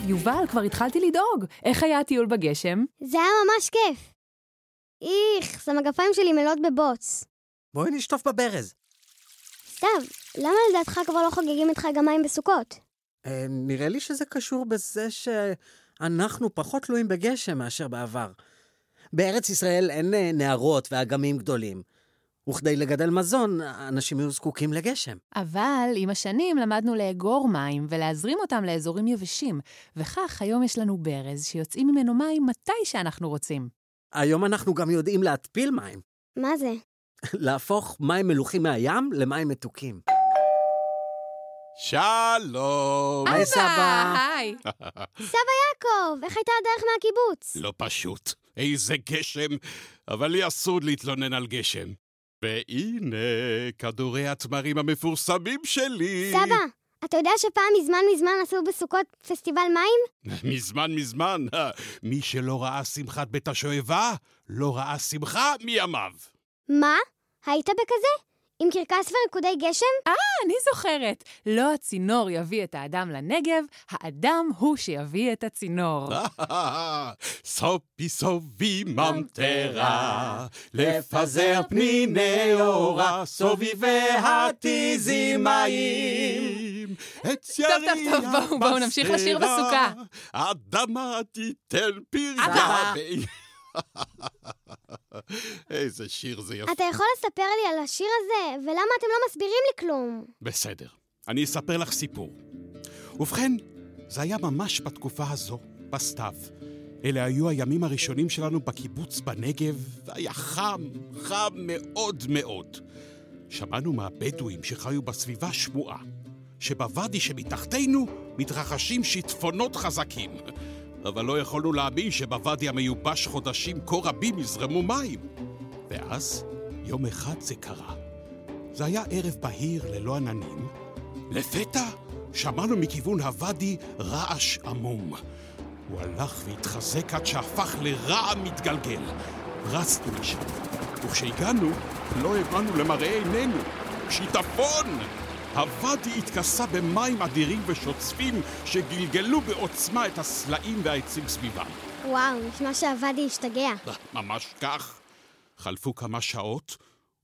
אגב, יובל, כבר התחלתי לדאוג. איך היה הטיול בגשם? זה היה ממש כיף. איך, זה המגפיים שלי מלאות בבוץ. בואי נשטוף בברז. סתיו, למה לדעתך כבר לא חוגגים את חג המים בסוכות? אה, נראה לי שזה קשור בזה שאנחנו פחות תלויים בגשם מאשר בעבר. בארץ ישראל אין אה, נהרות ואגמים גדולים. וכדי לגדל מזון, אנשים יהיו זקוקים לגשם. אבל עם השנים למדנו לאגור מים ולהזרים אותם לאזורים יבשים, וכך היום יש לנו ברז שיוצאים ממנו מים מתי שאנחנו רוצים. היום אנחנו גם יודעים להתפיל מים. מה זה? להפוך מים מלוכים מהים למים מתוקים. שלום. היי, סבא. היי. סבא יעקב, איך הייתה הדרך מהקיבוץ? לא פשוט. איזה גשם, אבל לי אסור להתלונן על גשם. והנה, כדורי התמרים המפורסמים שלי. סבא, אתה יודע שפעם מזמן מזמן עשו בסוכות פסטיבל מים? מזמן מזמן, מי שלא ראה שמחת בית השואבה, לא ראה שמחה מימיו. מה? היית בכזה? עם קרקס וריקודי גשם? אני זוכרת. לא הצינור יביא את האדם לנגב, האדם הוא שיביא את הצינור. סופי סובי ממטרה, לפזר פניני אורה, סוביבי התיזי מים. עץ טוב, טוב, יריע בואו, בואו נמשיך לשיר בסוכה. אדמה תיתן פריה. אבא. איזה שיר זה יפה. אתה יכול לספר לי על השיר הזה, ולמה אתם לא מסבירים לי כלום? בסדר, אני אספר לך סיפור. ובכן, זה היה ממש בתקופה הזו, בסתיו. אלה היו הימים הראשונים שלנו בקיבוץ בנגב, והיה חם, חם מאוד מאוד. שמענו מהבדואים שחיו בסביבה שמועה, שבוואדי שמתחתנו מתרחשים שיטפונות חזקים. אבל לא יכולנו להאמין שבוואדי המיובש חודשים כה רבים יזרמו מים. ואז, יום אחד זה קרה. זה היה ערב בהיר ללא עננים. לפתע שמענו מכיוון הוואדי רעש עמום. הוא הלך והתחזק עד שהפך לרעם מתגלגל. רצנו משם, וכשהגענו לא האמנו למראה עינינו. שיטפון! הוואדי התכסה במים אדירים ושוצפים שגלגלו בעוצמה את הסלעים והעצים סביבם. וואו, נשמע שהוואדי השתגע. ממש כך. חלפו כמה שעות,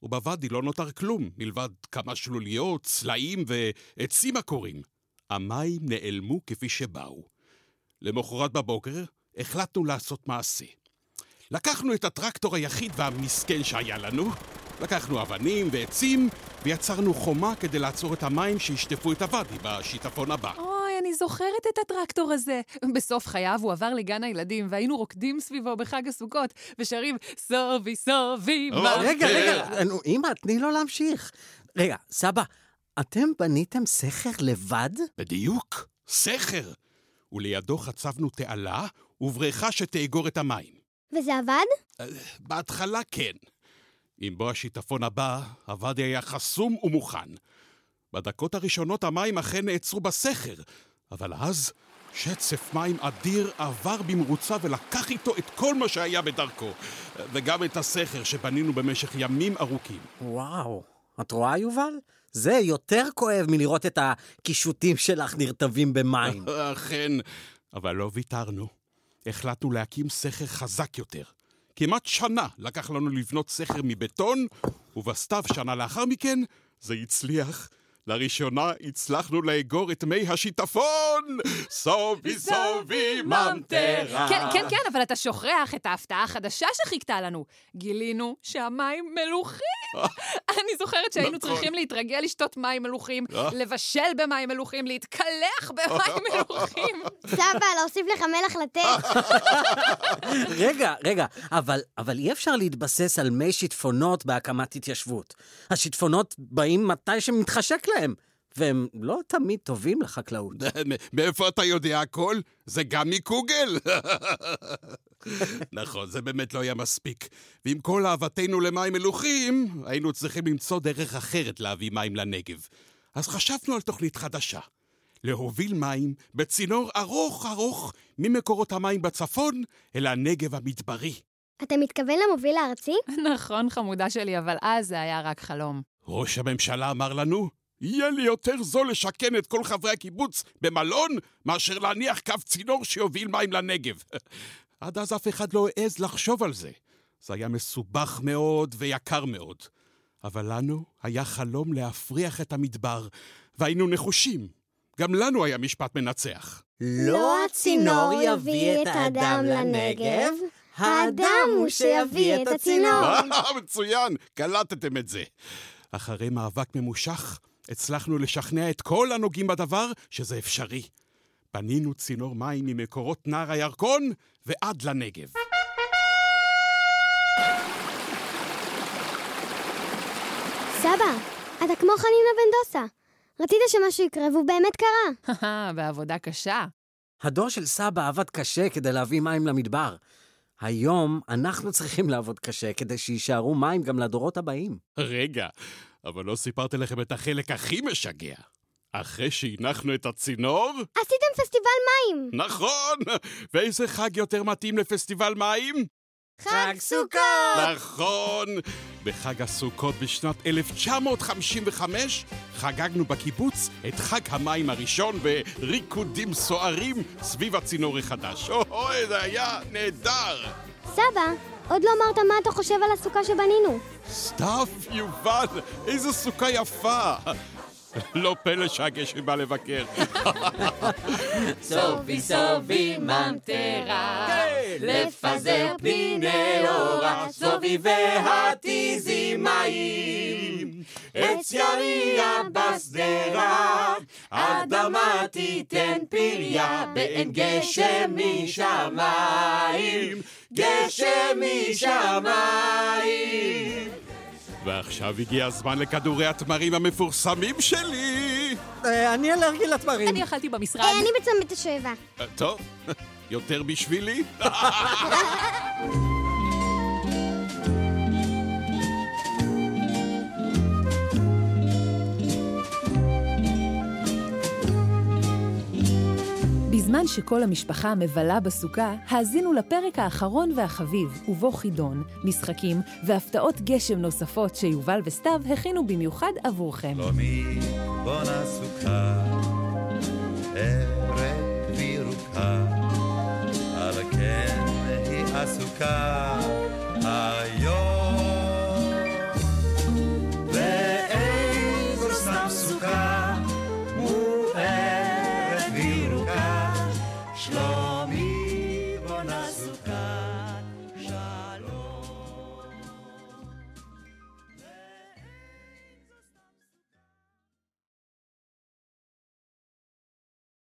ובוואדי לא נותר כלום, מלבד כמה שלוליות, סלעים ועצים עקורים. המים נעלמו כפי שבאו. למחרת בבוקר החלטנו לעשות מעשה. לקחנו את הטרקטור היחיד והמסכן שהיה לנו, לקחנו אבנים ועצים, ויצרנו חומה כדי לעצור את המים שישטפו את הוואדי בשיטפון הבא. אוי, אני זוכרת את הטרקטור הזה. בסוף חייו הוא עבר לגן הילדים, והיינו רוקדים סביבו בחג הסוכות, ושרים סובי סובי או, מה... רגע. רגע, אמא, תני לו להמשיך. רגע, סבא, אתם בניתם סכר לבד? בדיוק, סכר. ולידו חצבנו תעלה ובריכה שתאגור את המים. וזה עבד? בהתחלה כן. עם בוא השיטפון הבא, הוואדי היה חסום ומוכן. בדקות הראשונות המים אכן נעצרו בסכר, אבל אז שצף מים אדיר עבר במרוצה ולקח איתו את כל מה שהיה בדרכו, וגם את הסכר שבנינו במשך ימים ארוכים. וואו, את רואה, יובל? זה יותר כואב מלראות את הקישוטים שלך נרטבים במים. אכן, אבל לא ויתרנו. החלטנו להקים סכר חזק יותר. כמעט שנה לקח לנו לבנות סכר מבטון, ובסתיו שנה לאחר מכן זה הצליח. לראשונה הצלחנו לאגור את מי השיטפון! סובי סובי ממטרה! כן, כן, כן, אבל אתה שוכח את ההפתעה החדשה שחיכתה לנו. גילינו שהמים מלוכים. אני זוכרת שהיינו נכון. צריכים להתרגל לשתות מים מלוכים, אה. לבשל במים מלוכים, להתקלח במים מלוכים. סבא, להוסיף לך מלח לתה. רגע, רגע, אבל, אבל אי אפשר להתבסס על מי שיטפונות בהקמת התיישבות. השיטפונות באים מתי שמתחשק להם, והם לא תמיד טובים לחקלאות. מאיפה אתה יודע הכל? זה גם מקוגל. נכון, זה באמת לא היה מספיק. ועם כל אהבתנו למים מלוכים, היינו צריכים למצוא דרך אחרת להביא מים לנגב. אז חשבנו על תוכנית חדשה. להוביל מים בצינור ארוך ארוך ממקורות המים בצפון אל הנגב המדברי. אתה מתכוון למוביל הארצי? נכון, חמודה שלי, אבל אז זה היה רק חלום. ראש הממשלה אמר לנו יהיה לי יותר זול לשכן את כל חברי הקיבוץ במלון, מאשר להניח קו צינור שיוביל מים לנגב. עד אז אף אחד לא העז לחשוב על זה. זה היה מסובך מאוד ויקר מאוד. אבל לנו היה חלום להפריח את המדבר, והיינו נחושים. גם לנו היה משפט מנצח. לא הצינור יביא את האדם לנגב, האדם הוא שיביא את הצינור. מצוין, קלטתם את זה. אחרי מאבק ממושך, הצלחנו לשכנע את כל הנוגעים בדבר שזה אפשרי. בנינו צינור מים ממקורות נהר הירקון ועד לנגב. סבא, אתה כמו חנינה בן דוסה. רצית שמשהו יקרה והוא באמת קרה. בעבודה קשה. הדור של סבא עבד קשה כדי להביא מים למדבר. היום אנחנו צריכים לעבוד קשה כדי שיישארו מים גם לדורות הבאים. רגע, אבל לא סיפרתי לכם את החלק הכי משגע. אחרי שהנחנו את הצינור... עשיתם פסטיבל מים! נכון! ואיזה חג יותר מתאים לפסטיבל מים? חג סוכות! נכון! בחג הסוכות בשנת 1955 חגגנו בקיבוץ את חג המים הראשון בריקודים סוערים סביב הצינור החדש. אוי, זה היה נהדר! סבא, עוד לא אמרת מה אתה חושב על הסוכה שבנינו. סתיו, יובל, איזו סוכה יפה! לא פלא שהגשם בא לבקר. סובי סובי ממטרה, לפזר פניני אורה, סובי והתיזי מים. עץ יריע בשדרה, אדמה תיתן פריה, באין גשם משמיים, גשם משמיים. ועכשיו הגיע הזמן לכדורי התמרים המפורסמים שלי! אה, אני אלרגי לתמרים. אני אכלתי במשרד. אה, אני בצומת השבע. אה, טוב, יותר בשבילי? בזמן שכל המשפחה מבלה בסוכה, האזינו לפרק האחרון והחביב, ובו חידון, משחקים והפתעות גשם נוספות שיובל וסתיו הכינו במיוחד עבורכם. שלומי על כן היא עסוקה Deutschland.